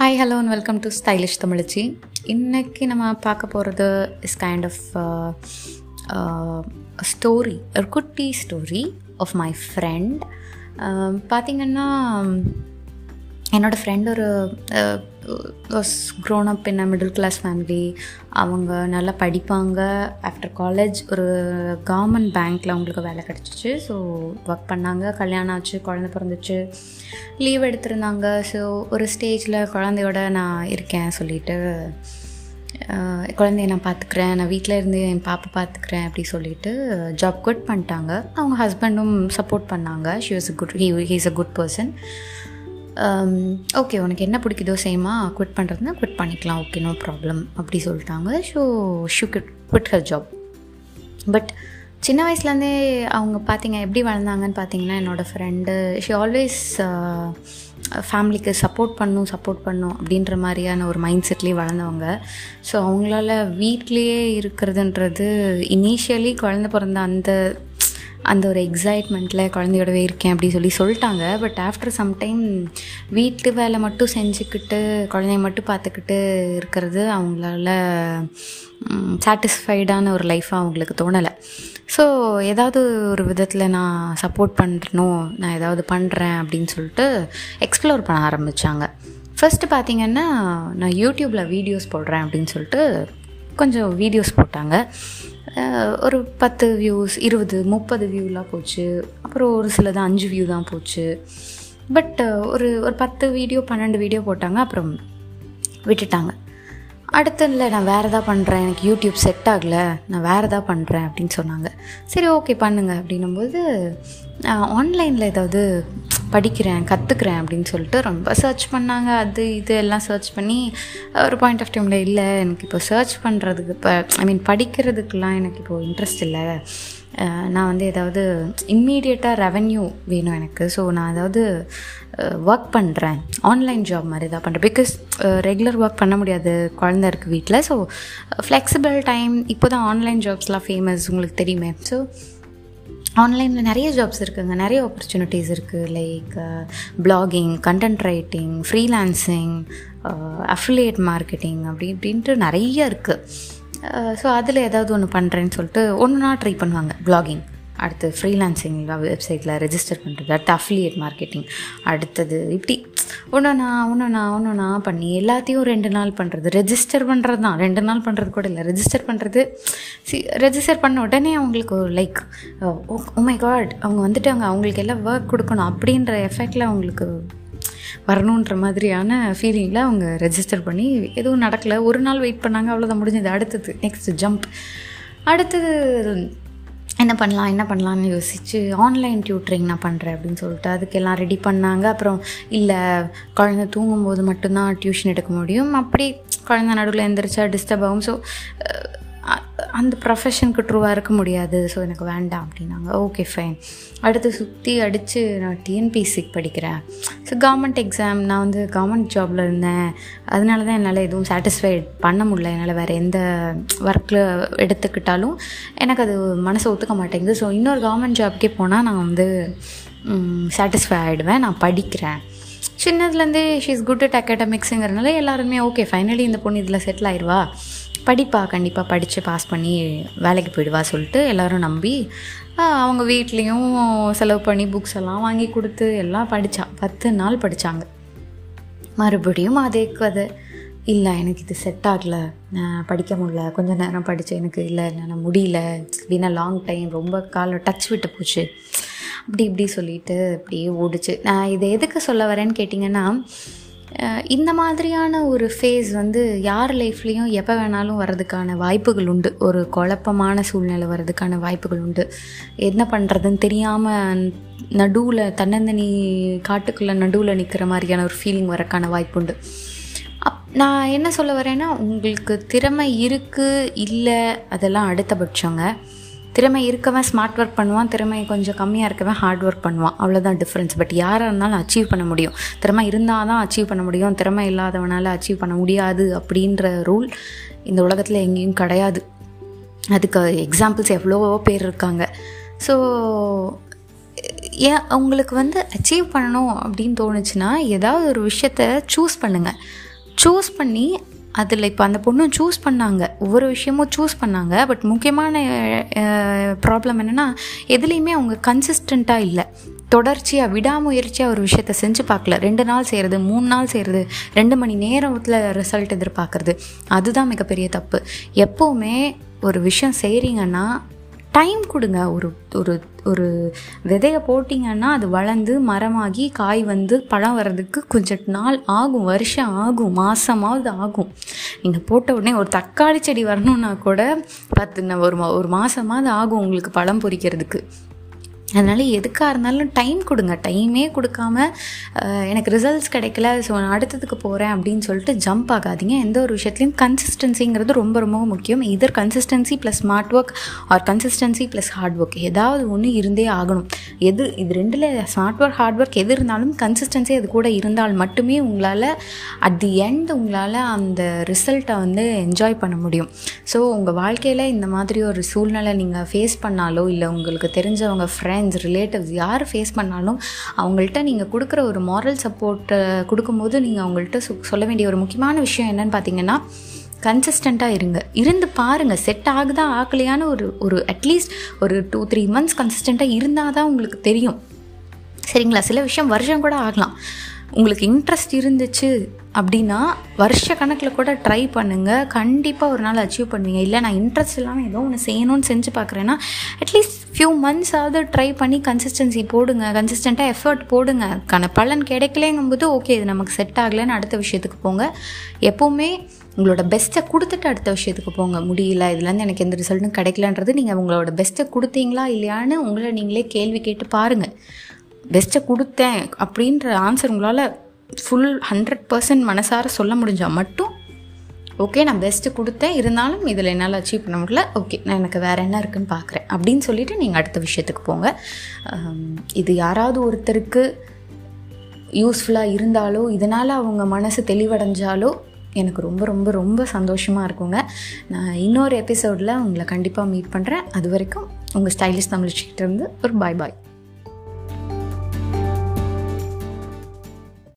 Hi hello and welcome to stylish Tamizhachi இன்றைக்கி நம்ம பார்க்க போகிறது இஸ் கைண்ட் ஆஃப் ஸ்டோரி ஒரு குட்டி ஸ்டோரி ஆஃப் மை ஃப்ரெண்ட் பார்த்திங்கன்னா என்னோடய ஃப்ரெண்ட் ஒரு was grown up in middle class family அவங்க நல்லா படிப்பாங்க. ஆஃப்டர் காலேஜ் ஒரு கவர்மெண்ட் பேங்க்கில் அவங்களுக்கு வேலை கிடச்சிச்சு. ஸோ ஒர்க் பண்ணாங்க. கல்யாணம் ஆச்சு குழந்த பிறந்துச்சு. லீவ் எடுத்திருந்தாங்க. ஸோ ஒரு ஸ்டேஜில் குழந்தையோட நான் இருக்கேன் சொல்லிவிட்டு குழந்தைய நான் பார்த்துக்குறேன். நான் வீட்டில் இருந்து என் பாப்பா பார்த்துக்குறேன் அப்படி சொல்லிட்டு ஜாப் குட் பண்ணிட்டாங்க. அவங்க ஹஸ்பண்டும் சப்போர்ட் பண்ணாங்க. She was a good he he is a good person Um, okay உனக்கு என்ன பிடிக்குதோ சேமா குவிட் பண்ணுறதுனா குவிட் பண்ணிக்கலாம். ஓகே நோ ப்ராப்ளம் அப்படி சொல்லிட்டாங்க. So she could quit her job but சின்ன வயசுலேருந்தே அவங்க பார்த்தீங்க எப்படி வளர்ந்தாங்கன்னு பார்த்தீங்கன்னா என்னோடய ஃப்ரெண்டு ஷி ஆல்வேஸ் ஃபேமிலிக்கு uh, சப்போர்ட் பண்ணும் சப்போர்ட் பண்ணும் அப்படின்ற மாதிரியான ஒரு மைண்ட் செட்லேயே வளர்ந்தவங்க. ஸோ அவங்களால வீட்லேயே இருக்கிறதுன்றது இனிஷியலி குழந்த பிறந்த அந்த அந்த ஒரு எக்ஸைட்மெண்ட்டில் குழந்தையோடவே இருக்கேன் அப்படி சொல்லி சொல்லிட்டாங்க. பட் ஆஃப்டர் சம்டைம் வீட்டு வேலை மட்டும் செஞ்சுக்கிட்டு குழந்தைய மட்டும் பார்த்துக்கிட்டு இருக்கிறது அவங்களால சாட்டிஸ்ஃபைடான ஒரு லைஃப்பாக அவங்களுக்கு தோணலை. ஸோ ஏதாவது ஒரு விதத்தில் நான் சப்போர்ட் பண்ணணும் நான் ஏதாவது பண்ணுறேன் அப்படின்னு சொல்லிட்டு எக்ஸ்ப்ளோர் பண்ண ஆரம்பித்தாங்க ஃபஸ்ட்டு பார்த்திங்கன்னா நான் யூடியூப்பில் வீடியோஸ் போடுறேன் அப்படின்னு சொல்லிட்டு கொஞ்சம் வீடியோஸ் போட்டாங்க. ஒரு பத்து வியூஸ் இருபது முப்பது வியூலாம் போச்சு. அப்புறம் ஒரு சிலது அஞ்சு வியூ தான் போச்சு. பட் ஒரு ஒரு பத்து வீடியோ பன்னெண்டு வீடியோ போட்டாங்க. அப்புறம் விட்டுட்டாங்க. அடுத்து இல்லை நான் வேறு எதாவது பண்ணுறேன் எனக்கு யூடியூப் செட் ஆகலை. நான் வேறு எதாவது பண்ணுறேன் அப்படின்னு சொன்னாங்க. சரி ஓகே பண்ணுங்கள் அப்படின்னும்போது ஆன்லைனில் ஏதாவது படிக்கிறேன் கற்றுக்குறேன் அப்படின்னு சொல்லிட்டு ரொம்ப சர்ச் பண்ணாங்க. அது இது எல்லாம் சர்ச் பண்ணி ஒரு பாயிண்ட் ஆஃப் டைமில் இல்லை எனக்கு இப்போ சர்ச் பண்ணுறதுக்கு இப்போ ஐ மீன் படிக்கிறதுக்கெலாம் எனக்கு இப்போது இன்ட்ரெஸ்ட் இல்லை. நான் வந்து ஏதாவது இம்மீடியட்டாக ரெவன்யூ வேணும் எனக்கு. ஸோ நான் ஏதாவது ஒர்க் பண்ணுறேன் ஆன்லைன் ஜாப் மாதிரி தான் பண்ணுறேன் பிகாஸ் ரெகுலர் ஒர்க் பண்ண முடியாது குழந்த இருக்குது வீட்டில் ஸோ ஃப்ளெக்சிபிள் டைம் இப்போ தான் ஆன்லைன் ஜாப்ஸ்லாம் ஃபேமஸ் உங்களுக்கு தெரியுமே. ஸோ ஆன்லைனில் நிறைய ஜாப்ஸ் இருக்குதுங்க நிறைய ஆப்பர்ச்சுனிட்டிஸ் இருக்குது like blogging content writing freelancing affiliate marketing அப்படி இப்படின்ட்டு நிறைய இருக்குது ஸோ uh, அதில் ஏதாவது ஒன்று பண்ணுறேன்னு சொல்லிட்டு ஒன்றுனா ட்ரை பண்ணுவாங்க பிளாகிங் அடுத்து ஃப்ரீலான்சிங் வெப்சைட்டில் ரெஜிஸ்டர் பண்ணுறது அடுத்து அஃபிலியேட் மார்க்கெட்டிங் அடுத்தது இப்படி ஒன்றுண்ணா ஒன்றுண்ணா ஒன்றுண்ணா பண்ணி எல்லாத்தையும் ரெண்டு நாள் பண்ணுறது ரெஜிஸ்டர் பண்ணுறது தான். ரெண்டு நாள் பண்ணுறது கூட இல்லை. ரெஜிஸ்டர் பண்ணுறது சி ரெஜிஸ்டர் பண்ண உடனே அவங்களுக்கு லைக் மை காட் அவங்க வந்துட்டாங்க. அவங்களுக்கு எல்லாம் ஒர்க் கொடுக்கணும் அப்படின்ற எஃபெக்டில் அவங்களுக்கு வரணுன்ற மாதிரியான ஃபீலிங்கில் அவங்க ரெஜிஸ்டர் பண்ணி எதுவும் நடக்கலை. ஒரு நாள் வெயிட் பண்ணாங்க அவ்வளோதான் முடிஞ்சது. அடுத்தது நெக்ஸ்ட் ஜம்ப் அடுத்தது என்ன பண்ணலாம் என்ன பண்ணலான்னு யோசித்து ஆன்லைன் டியூட்ரிங் நான் பண்ணுறேன் அப்படின்னு சொல்லிட்டு அதுக்கெல்லாம் ரெடி பண்ணாங்க. அப்புறம் இல்லை குழந்த தூங்கும்போது மட்டும்தான் டியூஷன் எடுக்க முடியும். அப்படி குழந்த நடுவில் எந்திரிச்சா டிஸ்டர்ப் ஆகும். ஸோ அந்த ப்ரொஃபஷனுக்கு ட்ரூவாக இருக்க முடியாது. ஸோ எனக்கு வேண்டாம் அப்படின்னாங்க. ஓகே ஃபைன் அடுத்து சுற்றி அடித்து நான் டிஎன்பிசிக்கு படிக்கிறேன். ஸோ கவர்மெண்ட் எக்ஸாம் நான் வந்து கவர்மெண்ட் ஜாபில் இருந்தேன். அதனால தான் என்னால் எதுவும் சாட்டிஸ்ஃபைட் பண்ண முடியல. என்னால் வேறு எந்த ஒர்க்கில் எடுத்துக்கிட்டாலும் எனக்கு அது மனசை ஒத்துக்க மாட்டேங்குது. ஸோ இன்னொரு கவர்மெண்ட் ஜாப்க்கே போனால் நான் வந்து சாட்டிஸ்ஃபை ஆகிடுவேன் நான் படிக்கிறேன். சின்னதுலேருந்தே ஷீ இஸ் குட் அட் அகாடமிக்ஸுங்கிறதுனால எல்லாருமே ஓகே ஃபைனலி இந்த பொண்ணு இதில் செட்டில் ஆயிடுவா படிப்பா கண்டிப்பாக படித்து பாஸ் பண்ணி வேலைக்கு போயிடுவா சொல்லிட்டு எல்லோரும் நம்பி அவங்க வீட்லேயும் செலவு பண்ணி புக்ஸ் எல்லாம் வாங்கி கொடுத்து எல்லாம் படித்தா பத்து நாள் படித்தாங்க மறுபடியும் அதே கதை. இல்லை எனக்கு இது செட் ஆகலை. நான் படிக்க முடியல. கொஞ்சம் நேரம் படித்தேன் எனக்கு இல்லை என்னால் முடியல. வீணா லாங் டைம் ரொம்ப காலம் டச் விட்டு போச்சு. அப்படி இப்படி சொல்லிட்டு அப்படியே ஓடிச்சு. நான் இதை எதுக்கு சொல்ல வரேன்னு கேட்டிங்கன்னா இந்த மாதிரியான ஒரு ஃபேஸ் வந்து யார் லைஃப்லேயும் எப்போ வேணாலும் வர்றதுக்கான வாய்ப்புகள் உண்டு. ஒரு குழப்பமான சூழ்நிலை வர்றதுக்கான வாய்ப்புகள் உண்டு. என்ன பண்ணுறதுன்னு தெரியாமல் நடுவில் தன்னந்தனி காட்டுக்குள்ளே நடுவில் நிற்கிற மாதிரியான ஒரு ஃபீலிங் வரக்கான வாய்ப்பு உண்டு. அப் நான் என்ன சொல்ல வரேன்னா உங்களுக்கு திறமை இருக்குது இல்லை அதெல்லாம் அடுத்த பட்சங்க திறமை இருக்கவன் ஸ்மார்ட் ஒர்க் பண்ணுவான். திறமை கொஞ்சம் கம்மியாக இருக்கவன் ஹார்ட் ஒர்க் பண்ணுவான். அவ்வளோதான் டிஃப்ரென்ஸ் பட் யாராக இருந்தாலும் அச்சீவ் பண்ண முடியும். திறமை இருந்தால் தான் அச்சீவ் பண்ண முடியும். திறமை இல்லாதவனால் அச்சீவ் பண்ண முடியாது அப்படின்ற ரூல் இந்த உலகத்தில் எங்கேயும் கிடையாது. அதுக்கு எக்ஸாம்பிள்ஸ் எவ்வளோவோ பேர் இருக்காங்க. ஸோ ஏன் உங்களுக்கு வந்து அச்சீவ் பண்ணணும் அப்படின்னு தோணுச்சுன்னா ஏதாவது ஒரு விஷயத்த சூஸ் பண்ணுங்கள் சூஸ் பண்ணி அதில் இப்போ அந்த பொண்ணு சூஸ் பண்ணாங்க. ஒவ்வொரு விஷயமும் சூஸ் பண்ணாங்க. பட் முக்கியமான ப்ராப்ளம் என்னென்னா எதுலேயுமே அவங்க கன்சிஸ்டண்ட்டாக இல்லை. தொடர்ச்சியாக விடாமுயற்சியாக ஒரு விஷயத்த செஞ்சு பார்க்கல. ரெண்டு நாள் செய்கிறது மூணு நாள் செய்கிறது ரெண்டு மணி நேரத்தில் ரிசல்ட் எதிர்பார்க்குறது. அதுதான் மிகப்பெரிய தப்பு. எப்போவுமே ஒரு விஷயம் செய்கிறீங்கன்னா டைம் கொடுங்க. ஒரு ஒரு ஒரு விதையை போட்டிங்கன்னா அது வளர்ந்து மரமாகி காய் வந்து பழம் வர்றதுக்கு கொஞ்சம் நாள் ஆகும். வருஷம் ஆகும். மாதமாவது ஆகும். நீங்கள் போட்ட உடனே ஒரு தக்காளி செடி வரணுன்னா கூட பத்து ஒரு ஒரு மாதமாவது ஆகும் உங்களுக்கு பழம் பொறிக்கிறதுக்கு அதனால் எதுக்காக இருந்தாலும் டைம் கொடுங்க. டைமே கொடுக்காம எனக்கு ரிசல்ட்ஸ் கிடைக்கல ஸோ நான் அடுத்ததுக்கு போகிறேன் அப்படின்னு சொல்லிட்டு ஜம்ப் ஆகாதீங்க. எந்த ஒரு விஷயத்துலையும் கன்சிஸ்டன்சிங்கிறது ரொம்ப ரொம்ப முக்கியம். Either consistency plus smart work or consistency plus hard work ஏதாவது ஒன்று இருந்தே ஆகணும். எது இது ரெண்டில் ஸ்மார்ட் ஒர்க் ஹார்ட் ஒர்க் எது இருந்தாலும் கன்சிஸ்டன்சி அது கூட இருந்தால் மட்டுமே உங்களால் அட் தி எண்ட் உங்களால் அந்த ரிசல்ட்டை வந்து என்ஜாய் பண்ண முடியும். ஸோ உங்கள் வாழ்க்கையில் இந்த மாதிரி ஒரு சூழ்நிலை நீங்கள் ஃபேஸ் பண்ணாலோ இல்லை உங்களுக்கு தெரிஞ்சவங்க ஃப்ரெண்ட் ஃப்ரெண்ட்ஸ் ரிலேட்டிவ்ஸ் யார் ஃபேஸ் பண்ணாலும் அவங்கள்ட்ட நீங்கள் கொடுக்குற ஒரு மாரல் சப்போர்ட்டை கொடுக்கும்போது நீங்கள் அவங்கள்ட்ட சொல்ல வேண்டிய ஒரு முக்கியமான விஷயம் என்னன்னு பார்த்தீங்கன்னா கன்சிஸ்டண்ட்டாக இருங்க. இருந்து பாருங்கள் செட் ஆகுதா ஆகலையான்னு ஒரு ஒரு அட்லீஸ்ட் ஒரு டூ த்ரீ மந்த்ஸ் கன்சிஸ்டண்ட்டாக இருந்தால் தான் உங்களுக்கு தெரியும். சரிங்களா? சில விஷயம் வருஷம் கூட ஆகலாம். உங்களுக்கு இன்ட்ரெஸ்ட் இருந்துச்சு அப்படின்னா வருஷ கணக்கில் கூட ட்ரை பண்ணுங்கள் கண்டிப்பாக ஒரு நாள் அச்சீவ் பண்ணுவீங்க. இல்லை நான் இன்ட்ரெஸ்ட் இல்லாமல் ஏதோ ஒன்று செய்யணும்னு செஞ்சு பார்க்குறேன்னா அட்லீஸ்ட் ஃபியூ மந்த்ஸாவது ட்ரை பண்ணி கன்சிஸ்டன்சி போடுங்க. கன்சிஸ்டண்ட்டாக எஃபர்ட் போடுங்க. கன பலன் கிடைக்கலங்கும்போது ஓகே இது நமக்கு செட் ஆகலைன்னு அடுத்த விஷயத்துக்கு போங்க. எப்போவுமே உங்களோட பெஸ்ட்டை கொடுத்துட்டு அடுத்த விஷயத்துக்கு போங்க. முடியல இதுலேருந்து எனக்கு எந்த ரிசல்ட்டும் கிடைக்கலன்றது நீங்கள் உங்களோட பெஸ்ட்டை கொடுத்தீங்களா இல்லையான்னு உங்களை நீங்களே கேள்வி கேட்டு பாருங்கள் பெஸ்ட்டை கொடுத்தேன் அப்படின்ற ஆன்சர் உங்களால் ஃபுல் ஹண்ட்ரட் பர்சன்ட் மனசார சொல்ல முடிஞ்சால் மட்டும் ஓகே நான் பெஸ்ட்டு கொடுத்தேன். இருந்தாலும் இதில் என்னால் அச்சீவ் பண்ண முடியல. ஓகே நான் எனக்கு வேறு என்ன இருக்குன்னு பார்க்குறேன். அப்படின்னு சொல்லிவிட்டு நீங்கள் அடுத்த விஷயத்துக்கு போங்க. இது யாராவது ஒருத்தருக்கு யூஸ்ஃபுல்லாக இருந்தாலோ இதனால் அவங்க மனசு தெளிவடைஞ்சாலோ எனக்கு ரொம்ப ரொம்ப ரொம்ப சந்தோஷமாக இருக்குங்க. நான் இன்னொரு எபிசோடில் உங்களை கண்டிப்பாக மீட் பண்ணுறேன் அது வரைக்கும் உங்கள் ஸ்டைலிஷ் தமிழ்ச்சிக்கிட்டேருந்து ஒரு பாய் பாய்